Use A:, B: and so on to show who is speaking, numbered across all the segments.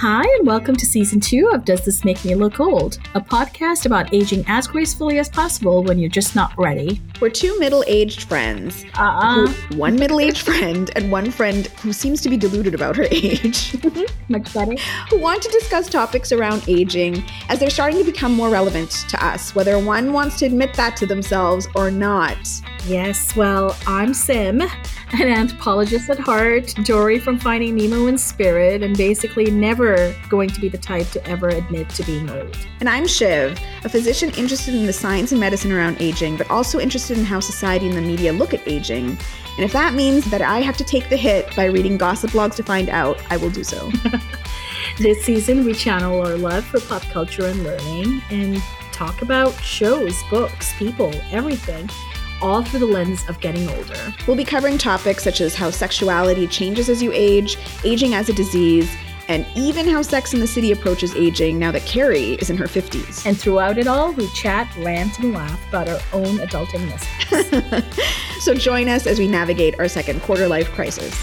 A: Hi, and welcome to season two of Does This Make Me Look Old? A podcast about aging as gracefully as possible when you're just not ready.
B: We're two middle aged friends.
A: Uh-uh.
B: Who- One middle aged friend and one friend who seems to be deluded about her age.
A: Much better.
B: who want to discuss topics around aging as they're starting to become more relevant to us, whether one wants to admit that to themselves or not.
A: Yes, well, I'm Sim, an anthropologist at heart, Dory from Finding Nemo in spirit, and basically never going to be the type to ever admit to being old.
B: And I'm Shiv, a physician interested in the science and medicine around aging, but also interested in how society and the media look at aging. And if that means that I have to take the hit by reading gossip blogs to find out, I will do so.
A: This season, we channel our love for pop culture and learning and talk about shows, books, people, everything, all through the lens of getting older.
B: We'll be covering topics such as how sexuality changes as you age, aging as a disease, and even how Sex and the City approaches aging now that Carrie is in her 50s.
A: And throughout it all, we chat, rant, and laugh about our own adulting mishaps.
B: so join us as we navigate our second quarter life crisis.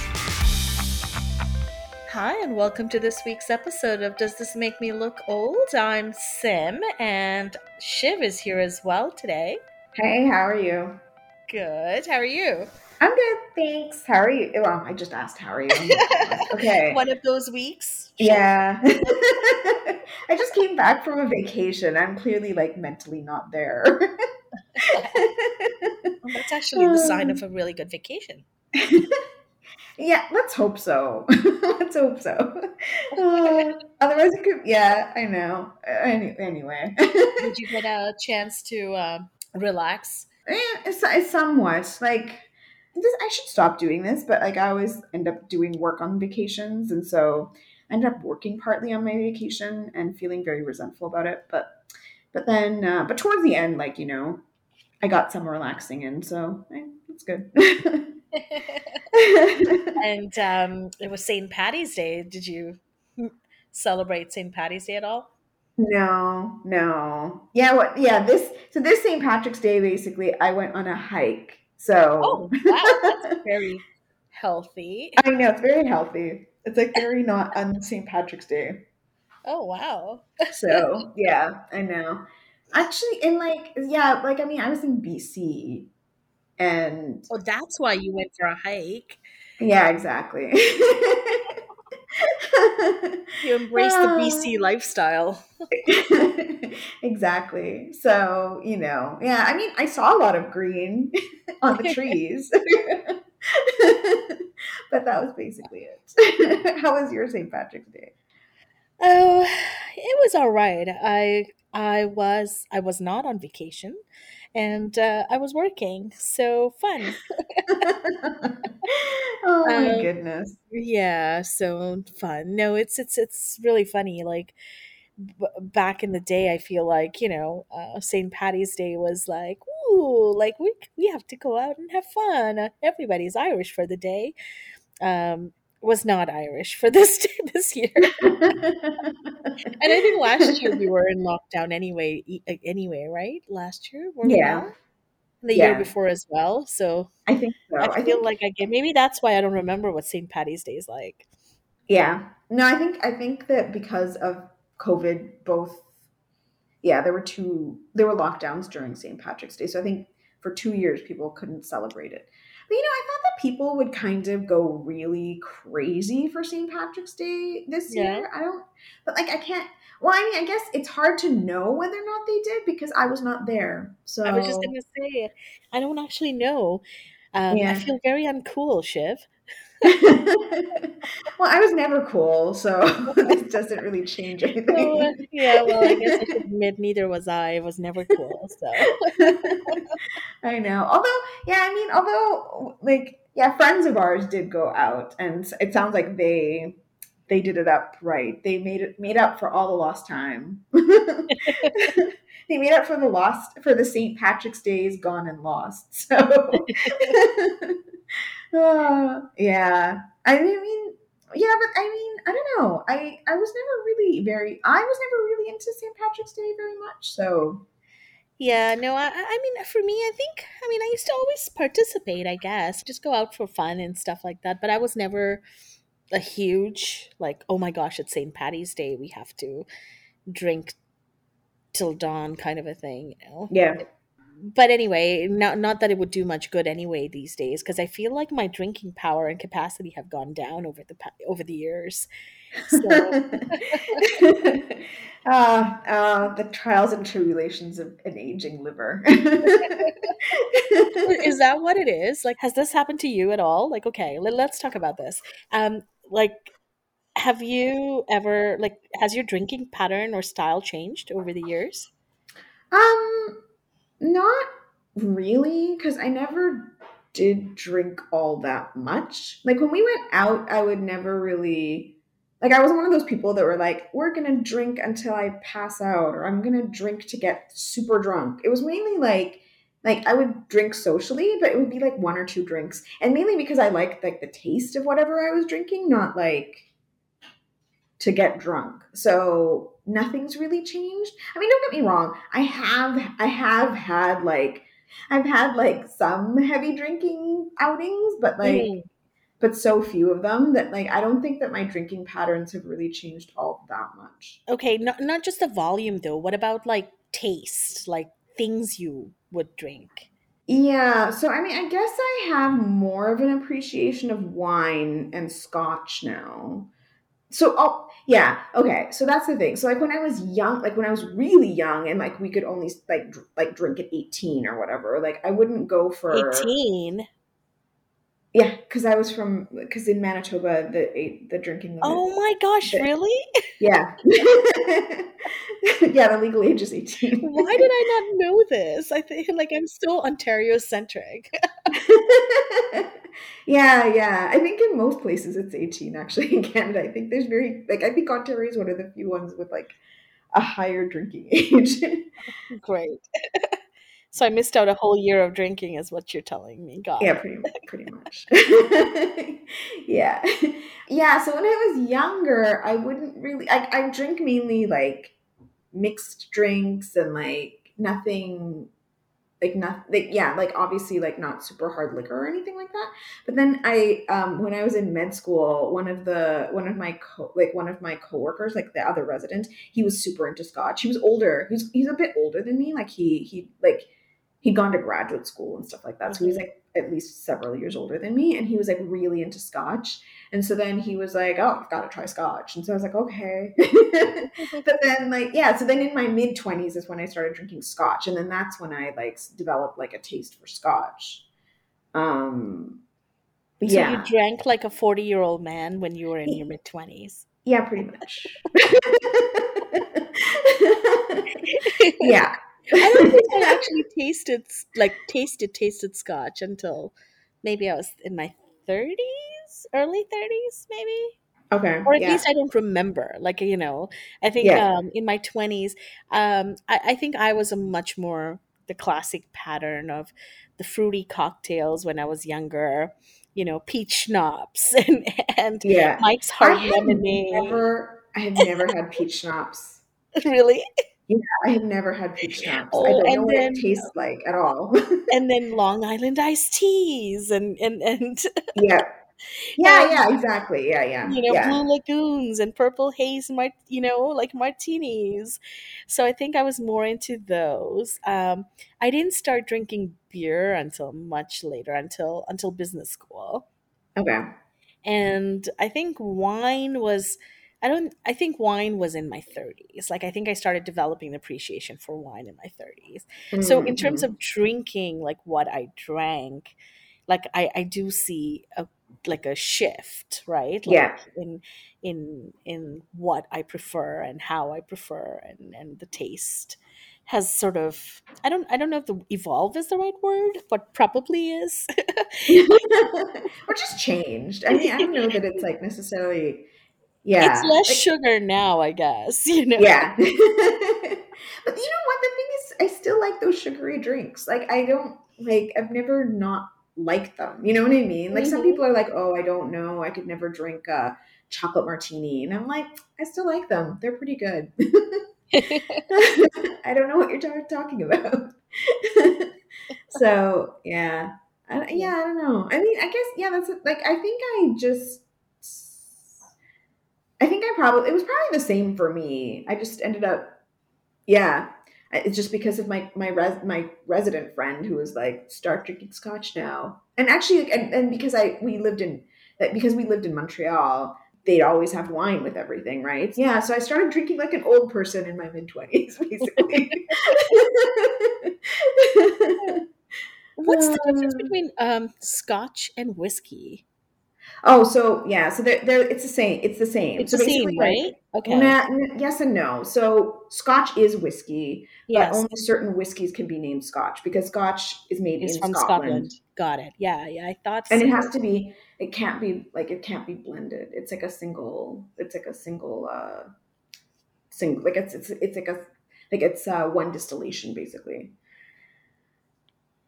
A: Hi, and welcome to this week's episode of Does This Make Me Look Old? I'm Sim, and Shiv is here as well today.
B: Hey, how are you?
A: Good. How are you?
B: I'm good, thanks. How are you? Well, I just asked how are you. okay.
A: One of those weeks?
C: Yeah. I just came back from a vacation. I'm clearly like mentally not there.
A: Well, that's actually the sign of a really good vacation.
C: yeah, let's hope so. let's hope so. Uh, otherwise, it could. Yeah, I know. Uh, Any, anyway.
A: Did you get a chance to um, relax?
C: Eh, it's, it's somewhat like this. I should stop doing this, but like I always end up doing work on vacations, and so I ended up working partly on my vacation and feeling very resentful about it. But but then, uh, but towards the end, like you know, I got some relaxing in, so eh, it's good.
A: and um, it was St. Patty's Day. Did you celebrate St. Patty's Day at all?
C: No, no, yeah, what? Yeah, this. So this St. Patrick's Day, basically, I went on a hike. So
A: Oh, wow. That's very healthy.
C: I know it's very healthy. It's like very not on St. Patrick's Day.
A: Oh, wow.
C: So yeah, I know. Actually, in like yeah, like I mean, I was in BC, and
A: Oh, that's why you went for a hike.
C: yeah, exactly.
A: You embrace the BC um. lifestyle.
C: exactly. So you know, yeah. I mean, I saw a lot of green on the trees, but that was basically it. How was your St. Patrick's Day?
A: Oh, it was all right. I I was I was not on vacation, and uh, I was working. So fun.
C: oh my
A: Um,
C: goodness.
A: Yeah, so fun. No, it's it's it's really funny. Like b- back in the day, I feel like you know, uh, St. Patty's Day was like, ooh, like we we have to go out and have fun. Uh, everybody's Irish for the day. Um, was not Irish for this this year, and I think last year we were in lockdown anyway. Anyway, right? Last year,
C: Yeah.
A: the year before as well. So
C: I think so.
A: I
C: I
A: feel
C: think
A: like I get maybe that's why I don't remember what St. Patty's Day is like.
C: Yeah. No, I think I think that because of COVID, both yeah, there were two there were lockdowns during St. Patrick's Day. So I think for two years people couldn't celebrate it. But you know, I thought that people would kind of go really crazy for St. Patrick's Day this
A: Yeah.
C: year. I don't but like I can't well, I mean, I guess it's hard to know whether or not they did because I was not there. So
A: I was just gonna say, I don't actually know. Um, I feel very uncool, Shiv.
C: well, I was never cool, so this doesn't really change anything.
A: So, uh, yeah, well, I guess I should admit neither was I. I was never cool. So
C: I know. Although, yeah, I mean, although, like, yeah, friends of ours did go out, and it sounds like they they did it up right. They made it made up for all the lost time. they made up for the lost for the St. Patrick's Days gone and lost. So, Yeah, I mean, yeah, but I mean, I don't know. I I was never really very. I was never really into St. Patrick's Day very much. So.
A: yeah, no, I, I I mean, for me, I think, I mean, I used to always participate. I guess just go out for fun and stuff like that. But I was never a huge like oh my gosh it's st patty's day we have to drink till dawn kind of a thing you know
C: Yeah.
A: But anyway not not that it would do much good anyway these days because i feel like my drinking power and capacity have gone down over the over the years. So
C: uh, uh, the trials and tribulations of an aging liver.
A: is that what it is? Like has this happened to you at all? Like okay let, let's talk about this. Um like have you ever like has your drinking pattern or style changed over the years?
C: Um, not really, because I never did drink all that much. Like when we went out, I would never really like I wasn't one of those people that were like, we're gonna drink until I pass out, or I'm gonna drink to get super drunk. It was mainly like like I would drink socially, but it would be like one or two drinks. And mainly because I liked like the taste of whatever I was drinking, not like to get drunk. So nothing's really changed. I mean, don't get me wrong. I have I have had like I've had like some heavy drinking outings, but like
A: Mm.
C: but so few of them that like I don't think that my drinking patterns have really changed all that much.
A: okay not, not just the volume though what about like taste like things you would drink
C: Yeah, so I mean, I guess I have more of an appreciation of wine and scotch now. So, oh, yeah, okay. So that's the thing. So, like when I was young, like when I was really young, and like we could only like dr- like drink at eighteen or whatever. Like I wouldn't go for
A: 18
C: yeah, because I was from because in Manitoba the the drinking limit.
A: oh my gosh
C: The-
A: really
C: Yeah, yeah, the legal age is eighteen.
A: why did i not know this i think like i'm still ontario centric
C: yeah, yeah. I think in most places it's 18 actually in Canada. I think there's very like I think Ontario is one of the few ones with like a higher drinking age.
A: great so i missed out a whole year of drinking is what you're telling me god
C: yeah, pretty pretty much. yeah. Yeah, so when I was younger, I wouldn't really I I drink mainly like mixed drinks and like nothing like nothing like yeah like obviously like not super hard liquor or anything like that. But then i um when i was in med school one of the one of my co- like one of my coworkers like the other resident he was super into scotch. He was older. He's he's a bit older than me. Like he he like he'd gone to graduate school and stuff like that. So he's like at least several years older than me and he was like really into scotch. And so then he was like oh i've got to try scotch. And so i was like okay. But then like yeah so then in my mid 20s is when i started drinking scotch and then that's when i like developed like a taste for scotch. Um
A: so
C: yeah.
A: you drank like a 40 year old man when you were in your mid 20s
C: yeah pretty much. Yeah
A: I don't think I actually tasted like tasted tasted scotch until maybe I was in my 30s, early 30s maybe.
C: okay
A: Or at
C: yeah
A: least I don't remember. Like, you know, I think
C: Yeah.
A: um in my 20s, um I, I think I was a much more the classic pattern of the fruity cocktails when I was younger, you know, peach schnapps and and
C: yeah
A: Mike's
C: i
A: hard
C: have
A: lemonade.
C: never i have never had peach schnapps
A: really?
C: I have never had peach schnapps. I
A: Oh,
C: don't know what
A: then
C: it tastes like at all.
A: and then Long Island iced teas and and and
C: yeah. Yeah
A: Um,
C: yeah exactly. Yeah yeah
A: you know
C: yeah.
A: Blue lagoons and purple haze mart you know like martinis. So i think i was more into those. Um i didn't start drinking beer until much later until until business school.
C: Okay.
A: And i think wine was i don't i think wine was in my 30s like i think i started developing an appreciation for wine in my 30s so in terms
C: Mhm.
A: of drinking like what i drank like i i do see a like a shift right like
C: Yeah.
A: in in in what i prefer and how i prefer and and the taste has sort of i don't i don't know if the evolve is the right word but probably is
C: or just changed. I mean, I don't know that it's like necessarily. Yeah,
A: it's less
C: like-
A: sugar now i guess you know
C: yeah. but you know what? The thing is, I still like those sugary drinks. Like, I don't like. I've never not liked them. You know what I mean? Like, some
A: Mhm.
C: people are like, "Oh, I don't know. I could never drink a chocolate martini," and I'm like, I still like them. They're pretty good. I don't know what you're ta- talking about. so yeah, I, yeah, I don't know. I mean, I guess yeah. That's like I think I just I think I probably it was probably the same for me. I just ended up, yeah. It's just because of my my res, my resident friend who was like, start drinking scotch now, and actually, and, and because I we lived in that because we lived in Montreal, they'd always have wine with everything, right? Yeah, so I started drinking like an old person in my mid twenties, basically.
A: What's the difference between um, scotch and whiskey?
C: Oh, so yeah, so they're, they're it's the same. It's the same.
A: It's
C: so
A: the same, right?
C: like,
A: Okay.
C: yes and no. So Scotch is whiskey,
A: yes.
C: but only certain whiskeys can be named Scotch because Scotch is made
A: It's
C: in
A: from
C: Scotland,
A: Scotland. Got it. Yeah, yeah. I thought so.
C: and
A: so.
C: it has to be. It can't be like it can't be blended. It's like a single. It's like a single. uh Single like it's it's it's like a like it's uh one distillation basically.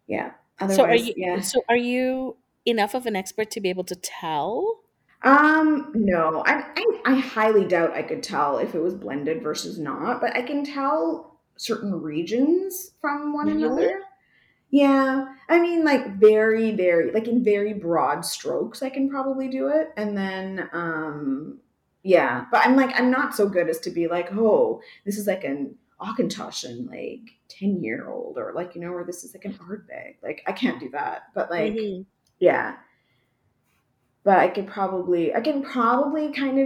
C: Yeah. Otherwise,
A: so are you
C: yeah.
A: so are you enough of an expert to be able to tell?
C: Um, no, I, I I highly doubt I could tell if it was blended versus not, but I can tell certain regions from one
A: Really?
C: another. Yeah, I mean, like very, very, like in very broad strokes, I can probably do it, and then, um, yeah, but I'm like, I'm not so good as to be like, oh, this is like an Auchentoshan, like ten year old, or like you know, or this is like an Ardbeg. Like I can't do that, but like
A: Mhm.
C: Yeah. But i could probably i can probably kind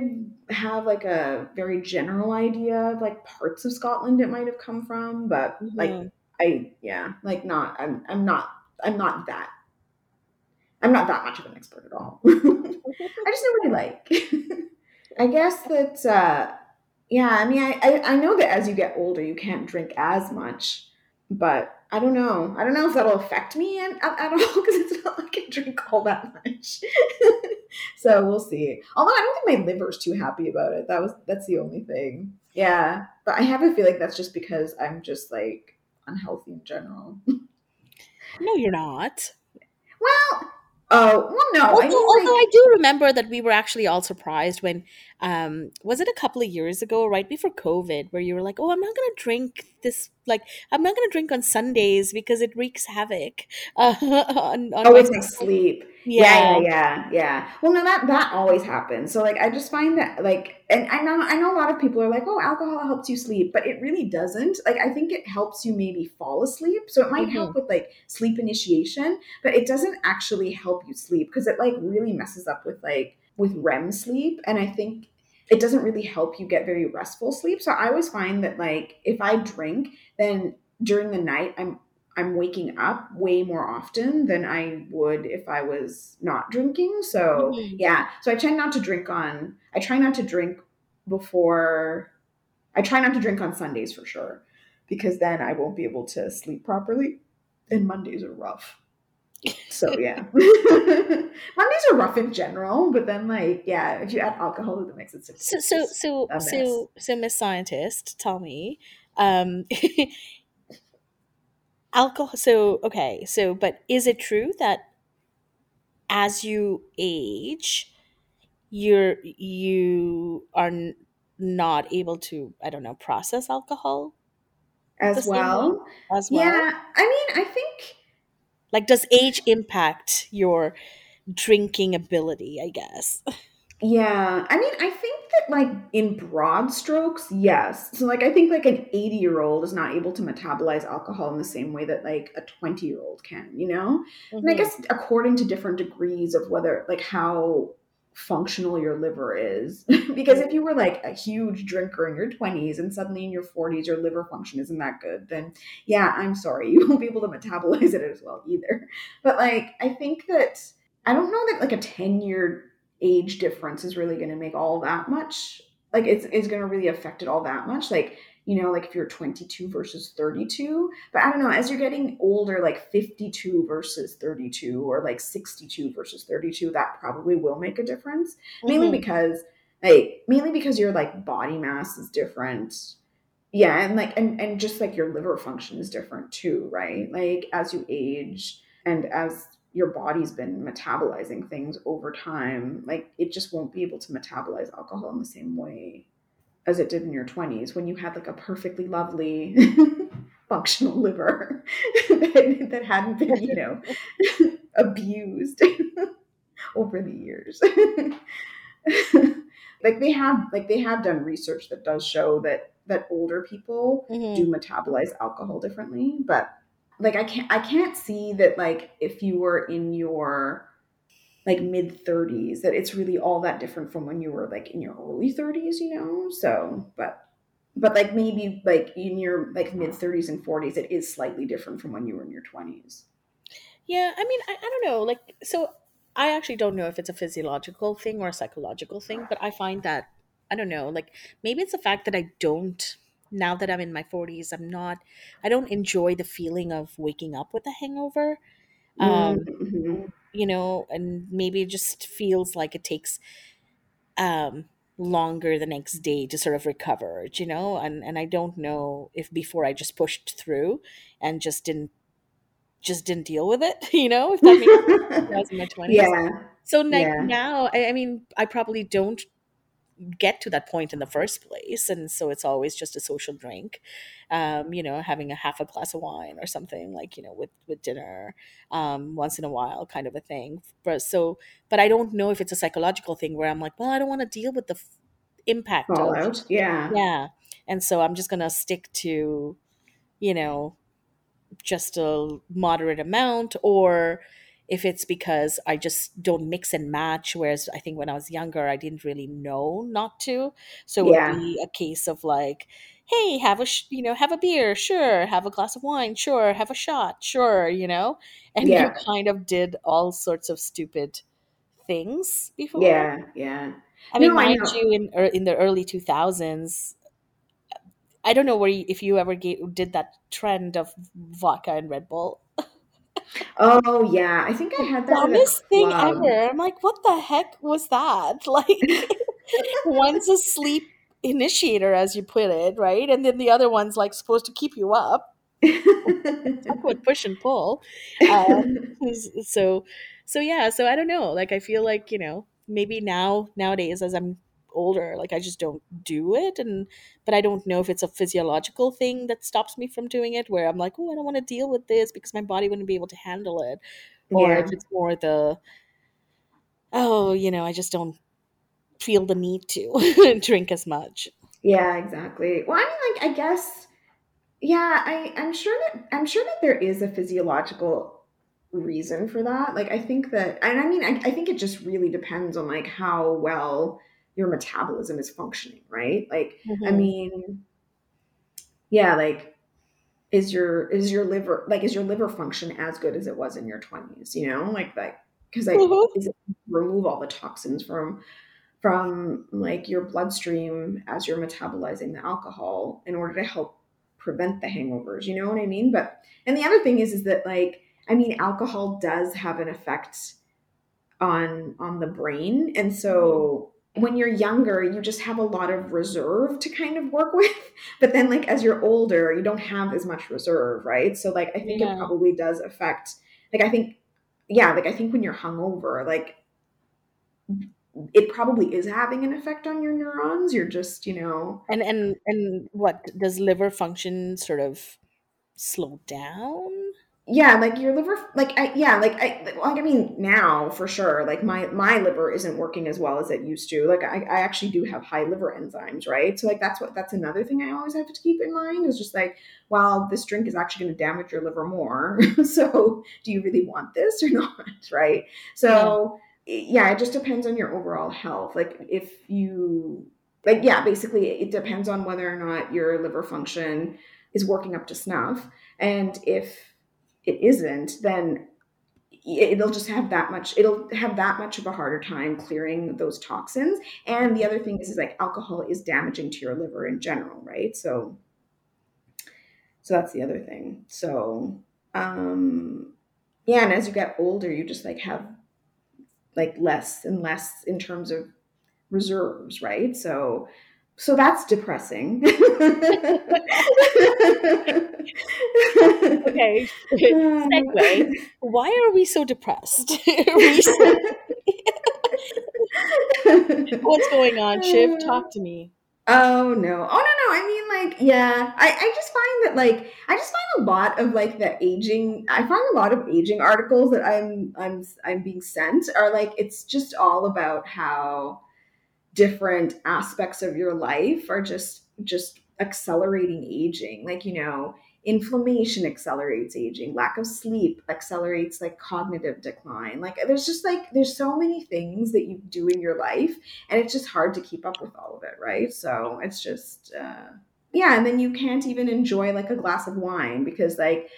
C: of have like a very general idea of like parts of scotland it might have come from but like
A: Mhm.
C: i yeah like not i'm i'm not i'm not that i'm not that much of an expert at all. I just know what i like. I guess that uh yeah i mean I, I i know that as you get older you can't drink as much but I don't know. I don't know if that'll affect me at, at, all because it's not like I drink all that much. so we'll see. Although I don't think my liver's too happy about it. That was that's the only thing. Yeah, but I have a feeling that's just because I'm just like unhealthy in general.
A: No, you're not.
C: Well, oh well, no.
A: Although,
C: I mean,
A: although
C: like,
A: I do remember that we were actually all surprised when, um, was it a couple of years ago, right before COVID, where you were like, "Oh, I'm not gonna drink this. Like, I'm not gonna drink on Sundays because it wreaks havoc uh, on, on
C: oh,
A: my
C: sleep.
A: Yeah,
C: yeah, yeah, yeah, yeah. Well, no, that that always happens. So like, I just find that like, and I know I know a lot of people are like, oh, alcohol helps you sleep, but it really doesn't. Like, I think it helps you maybe fall asleep. So it might help with like sleep initiation, but it doesn't actually help you sleep because it like really messes up with like with REM sleep, and I think it doesn't really help you get very restful sleep. So I always find that like if I drink, then during the night I'm I'm waking up way more often than I would if I was not drinking. So
A: Mhm.
C: yeah, so I try not to drink on. I try not to drink before. I try not to drink on Sundays for sure, because then I won't be able to sleep properly, and Mondays are rough. So yeah, Mondays are rough in general, but then like yeah, if you add alcohol to the mix, it's
A: So, so, so, so, so, Miss Scientist, tell me, um, alcohol. So, okay, so, but is it true that as you age, you're you are not able to, I don't know, process alcohol
C: as well.
A: as well?
C: Yeah, I mean, I think
A: Like, does age impact your drinking ability? I guess.
C: Yeah, I mean, I think that like in broad strokes, yes. So like I think like an 80-year-old is not able to metabolize alcohol in the same way that like a 20-year-old can, you know? And I
A: Mhm.
C: guess according to different degrees of whether like how functional your liver is. because if you were like a huge drinker in your 20s and suddenly in your 40s your liver function isn't that good, then yeah, I'm sorry, you won't be able to metabolize it as well either. But like I think that I don't know that like a 10 year age difference is really going to make all that much like it's, it's going to really affect it all that much like you know like if you're 22 versus 32 but i don't know as you're getting older like 52 versus 32 or like 62 versus 32 that probably will make a difference. Mainly
A: Mhm.
C: because like mainly because your like body mass is different. Yeah and like and, and just like your liver function is different too right? Like as you age and as your body's been metabolizing things over time like it just won't be able to metabolize alcohol in the same way as it did in your 20s when you had like a perfectly lovely functional liver that, that hadn't been you know abused over the years like they have like they have done research that does show that that older people
A: Mhm.
C: do metabolize alcohol differently but like i can't i can't see that like if you were in your like mid 30s that it's really all that different from when you were like in your early 30s you know so but but like maybe like in your like mid 30s and 40s it is slightly different from when you were in your 20s
A: Yeah, I mean, I, I don't know. Like, so I actually don't know if it's a physiological thing or a psychological thing, but I find that, I don't know, like maybe it's the fact that I don't, now that I'm in my 40s, I'm not, I don't enjoy the feeling of waking up with a hangover. Um,
C: Mhm.
A: you know, and maybe it just feels like it takes um longer the next day to sort of recover, you know, and and I don't know if before I just pushed through and just didn't just didn't deal with it, you know, if that makes sense. I was in my 20s.
C: yeah
A: So like
C: Yeah.
A: now, I, I mean, I probably don't get to that point in the first place, and so it's always just a social drink, um, you know, having a half a glass of wine or something like you know with with dinner, um, once in a while, kind of a thing. But so, but I don't know if it's a psychological thing where I'm like, well, I don't want to deal with the f- impact of
C: fallout yeah
A: yeah, and so I'm just gonna stick to, you know, just a moderate amount or if it's because I just don't mix and match whereas I think when I was younger I didn't really know not to. So it
C: Yeah.
A: would be a case of like hey have a sh- you know have a beer sure have a glass of wine sure have a shot sure you know? And you kind of did all sorts of stupid things before.
C: Yeah yeah.
A: I mean
C: No, I
A: mind
C: know.
A: you in er, in the early 2000s I don't know where you, if you ever ga- did that trend of vodka and Red Bull
C: oh yeah i think i had that at
A: dumbest thing ever. I'm like, what the heck was that? Like, one's a sleep initiator, as you put it, right? And then the other one's like supposed to keep you up. Talk about push and pull. Um, so, so yeah. So I don't know. Like, I feel like you know, maybe now nowadays, as I'm older, like I just don't do it, and but I don't know if it's a physiological thing that stops me from doing it. Where I'm like, oh, I don't want to deal with this because my body wouldn't be able to handle it or
C: yeah.
A: if it's more the oh you know i just don't feel the need to drink as much.
C: Yeah exactly. Well i mean like i guess yeah i i'm sure that i'm sure that there is a physiological reason for that. Like i think that and i mean i, I think it just really depends on like how well your metabolism is functioning right like I
A: Mhm.
C: mean, yeah, like is your is your liver like is your liver function as good as it was in your 20s, you know? Like like
A: Mhm.
C: is it remove all the toxins from from like your bloodstream as you're metabolizing the alcohol in order to help prevent the hangovers, you know what I mean? But and the other thing is is that like I mean alcohol does have an effect on on the brain and so when you're younger you just have a lot of reserve to kind of work with but then like as you're older you don't have as much reserve right so like i think
A: Yeah.
C: it probably does affect like i think yeah like i think when you're hungover like it probably is having an effect on your neurons you're just you know
A: and and and what does liver function sort of slow down
C: yeah like your liver like I, yeah like I like I mean now for sure like my my liver isn't working as well as it used to. Like I, I actually do have high liver enzymes right? So like that's what that's another thing I always have to keep in mind is just like well this drink is actually going to damage your liver more so do you really want this or not right? So yeah it just depends on your overall health. Like if you like yeah basically it depends on whether or not your liver function is working up to snuff. And if it isn't, then it'll just have that much it'll have that much of a harder time clearing those toxins. And the other thing is, is like alcohol is damaging to your liver in general right? So so that's the other thing. So um yeah and as you get older you just like have like less and less in terms of reserves right? So so that's depressing
A: okay segue why are we so depressed what's going on shiv talk to me
C: Oh no. Oh no no. I mean like yeah. I, I just find that like I just find a lot of like the aging I find a lot of aging articles that I'm I'm I'm being sent are like it's just all about how different aspects of your life are just just accelerating aging. Like you know inflammation accelerates aging. Lack of sleep accelerates like cognitive decline. Like there's just like there's so many things that you do in your life and it's just hard to keep up with all of it right? So it's just uh yeah and then you can't even enjoy like a glass of wine because like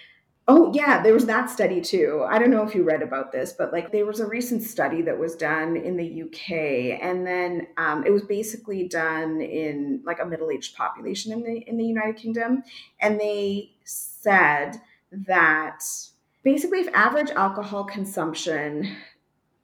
C: Oh, yeah, there was that study too. I don't know if you read about this, but like there was a recent study that was done in the UK, and then um, it was basically done in like a middle aged population in the in the United Kingdom, and they said that basically if average alcohol consumption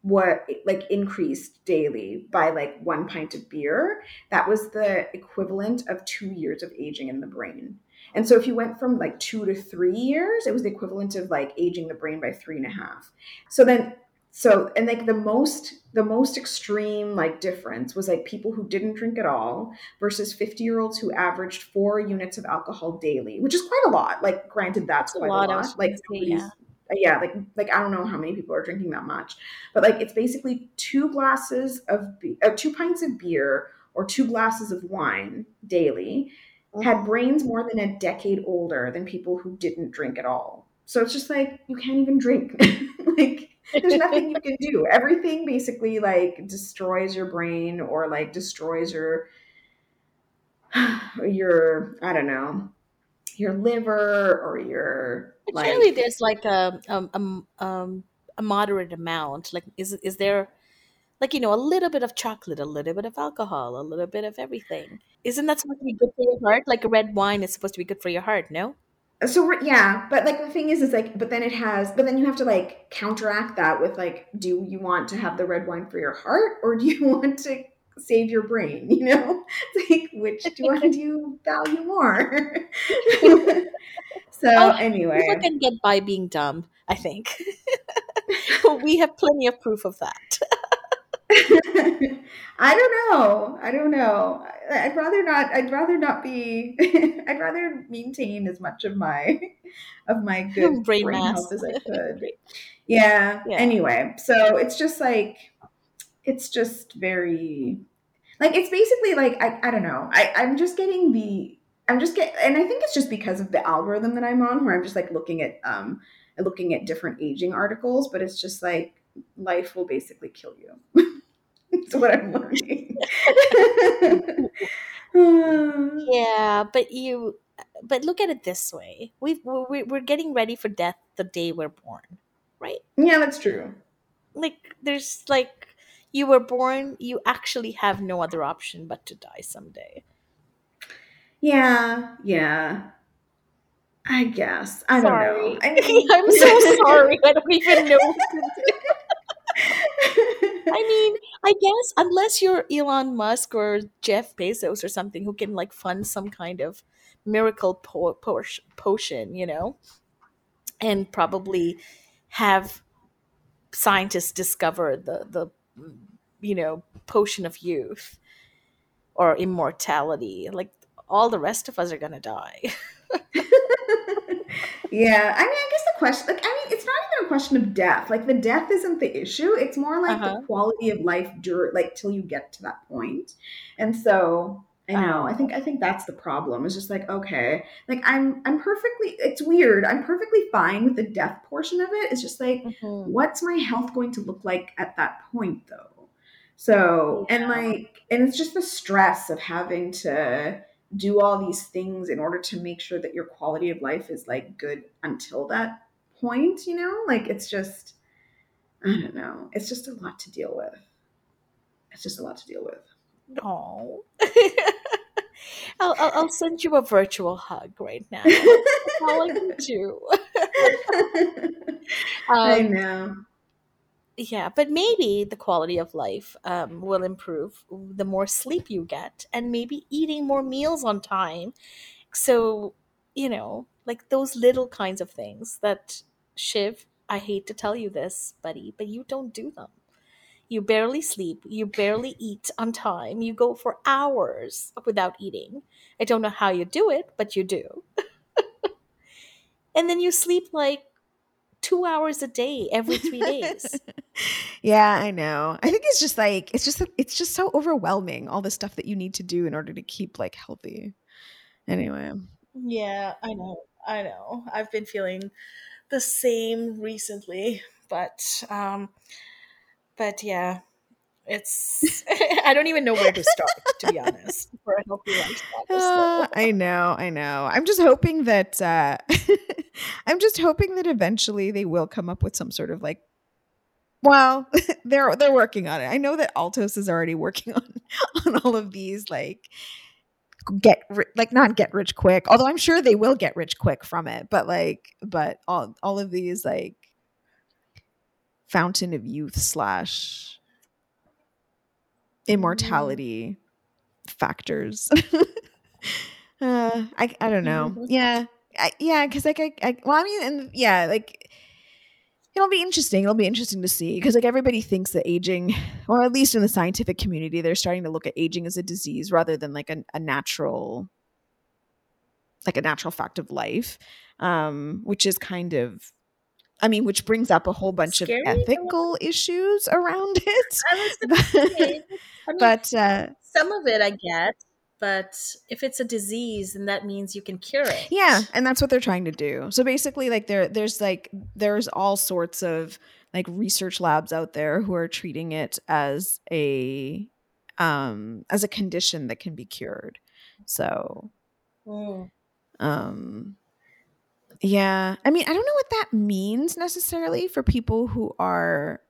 C: what like increased daily by like one pint of beer that was the equivalent of two years of aging in the brain and so if you went from like two to three years, it was the equivalent of like aging the brain by three and a half. So then so and like the most the most extreme like difference was like people who didn't drink at all versus 50 year olds who averaged four units of alcohol daily which is quite a lot like granted that's quite a lot, a lot. like yeah. yeah like like i don't know how many people are drinking that much but like it's basically two glasses of be- uh, two pints of beer or two glasses of wine daily had brains more than a decade older than people who didn't drink at all. So it's just like you can't even drink. like there's nothing you can do. Everything basically like destroys your brain or like destroys your your I don't know your liver or your
A: like, surely there's like a um, um, a moderate amount like is is there like you know a little bit of chocolate a little bit of alcohol a little bit of everything. Isn't that supposed to be good for your heart? Like a red wine is supposed to be good for your heart no?
C: So yeah but like the thing is is like but then it has but then you have to like counteract that with like do you want to have the red wine for your heart or do you want to save your brain you know? It's like which do you value more? So oh, anyway.
A: people can get by being dumb i think. We have plenty of proof of that
C: I don't know. I don't know. I'd rather not. I'd rather not be. I'd rather maintain as much of my of my good brain, brain health as I could. Yeah. yeah. Anyway, so it's just like it's just very like it's basically like I I don't know. I I'm just getting the I'm just get and I think it's just because of the algorithm that I'm on where I'm just like looking at um looking at different aging articles, but it's just like life will basically kill you. That's what I'm learning.
A: yeah, but you, but look at it this way: we we're, we're getting ready for death the day we're born, right?
C: Yeah, that's true.
A: Like, there's like you were born, you actually have no other option but to die someday.
C: Yeah, yeah. I guess. I sorry. don't know. I mean,
A: I'm so sorry. I don't even know I guess unless you're Elon Musk or Jeff Bezos or something who can like fund some kind of miracle po- po- potion, you know, and probably have scientists discover the the you know potion of youth or immortality. Like all the rest of us are gonna die.
C: yeah, I mean, I guess the question, like, I mean, it's not even a question of death. Like, the death isn't the issue. It's more like uh-huh. the quality of life, dur- like, till you get to that point. And so, I know. I think I think that's the problem. It's just like okay, like I'm I'm perfectly. It's weird. I'm perfectly fine with the death portion of it. It's just like, mm-hmm. what's my health going to look like at that point, though? So yeah. and like, and it's just the stress of having to do all these things in order to make sure that your quality of life is like good until that point, you know? Like it's just I don't know. It's just a lot to deal with. It's just a lot to deal with.
A: Oh. I'll, I'll, I'll, send you a virtual hug right now. That's all I can do.
C: um, I know
A: yeah but maybe the quality of life um, will improve the more sleep you get and maybe eating more meals on time. So you know like those little kinds of things that shiv i hate to tell you this buddy but you don't do them. You barely sleep you barely eat on time you go for hours without eating. I don't know how you do it but you do. And then you sleep like two hours a day every three days.
C: yeah, I know. I think it's just like it's just it's just so overwhelming all the stuff that you need to do in order to keep like healthy. Anyway.
A: Yeah, I know. I know. I've been feeling the same recently, but um but yeah, it's I don't even know where to start to be honest for a healthy lifestyle.
C: Uh, I know, I know. I'm just hoping that uh I'm just hoping that eventually they will come up with some sort of like well, they're they're working on it. I know that Altos is already working on on all of these like get like not get rich quick. Although I'm sure they will get rich quick from it, but like but all all of these like fountain of youth slash immortality factors. uh, I I don't know.
A: Mhm.
C: Yeah, I, yeah, because like I, I well, I mean, and yeah, like it'll be interesting. It'll be interesting to see because like everybody thinks that aging, or at least in the scientific community, they're starting to look at aging as a disease rather than like a, a natural, like a natural fact of life, um, which is kind of. I mean, which brings up a whole bunch
A: Scary,
C: of ethical issues around it.
A: I say, I mean,
C: but uh,
A: some of it I get, but if it's a disease, then that means you can cure it.
C: Yeah, and that's what they're trying to do. So basically like there there's like there's all sorts of like research labs out there who are treating it as a um as a condition that can be cured. So
A: Mm.
C: um yeah, I mean, I don't know what that means necessarily for people who are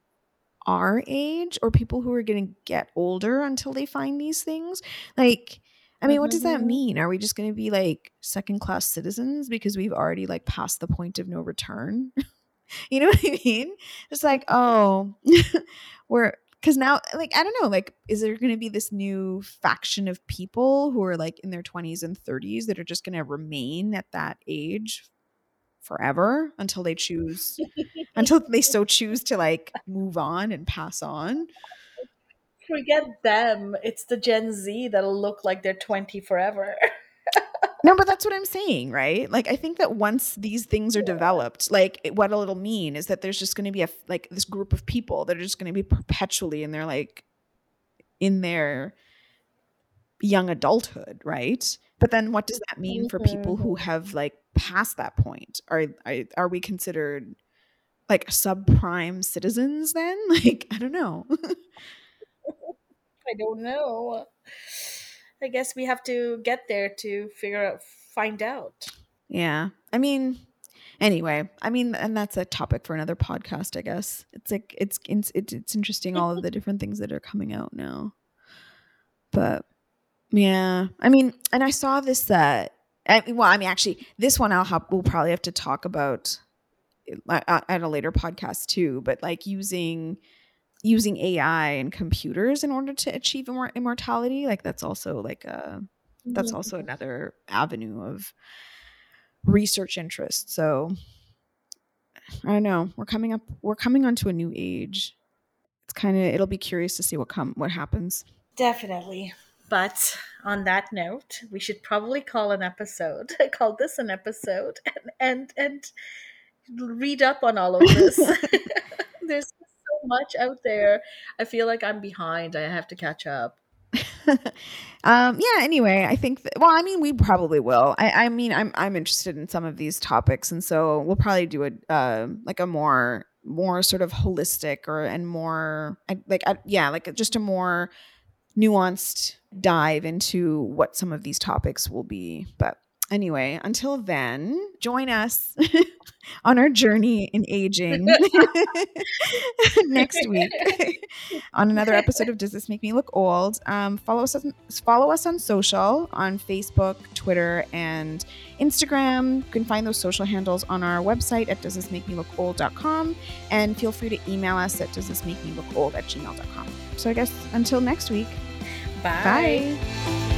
C: our age or people who are going to get older until they find these things. Like I mean, what does that
A: Mhm.
C: mean? Are we just going to be like second class citizens because we've already like passed the point of no return? you know what I mean? It's like, oh, we're because now, like, I don't know, like, is there going to be this new faction of people who are like in their 20s and 30s that are just going to remain at that age forever until they choose, until they so choose to like move on and pass on?
A: Forget them. It's the Gen Z that'll look like they're 20 forever.
C: No, but that's what I'm saying, right? Like, I think that once these things are developed, like, what it'll mean is that there's just going to be a like this group of people that are just going to be perpetually in their like in their young adulthood, right? But then, what does that mean for people who mm-hmm. have like passed that point? Are are, are we considered like subprime citizens then? Like, I don't know.
A: I don't know. I guess we have to get there to figure out, find out.
C: Yeah. I mean, anyway, I mean, and that's a topic for another podcast, I guess. It's like it's it's it's, interesting all of the different things that are coming out now. But yeah, I mean, and I saw this uh I, well, I mean, actually, this one I'll have we'll probably have to talk about uh, at a later podcast too. But like using using AI and computers in order to achieve immor- immortality, like that's also like a that's
A: Mhm.
C: also another avenue of research interest. So I don't know. We're coming up. We're coming onto a new age. It's kind of. It'll be curious to see what come what happens.
A: Definitely. But on that note, we should probably call an episode, call this an episode, and and, and read up on all of this. There's much out there. I feel like I'm behind. I have to catch up.
C: um. Yeah. Anyway, I think. Well, I mean, we probably will. I. I mean, I'm. I'm interested in some of these topics, and so we'll probably do a uh, like a more more sort of holistic or and more like yeah like just a more nuanced dive into what some of these topics will be but anyway until then join us on our journey in aging next week on another episode of does this make me look old um, follow us on, follow us on social on facebook twitter and instagram you can find those social handles on our website at does this make me look old.com and feel free to email us at does this make me look old at gmail.com so i guess until next week
A: Bye.
C: bye.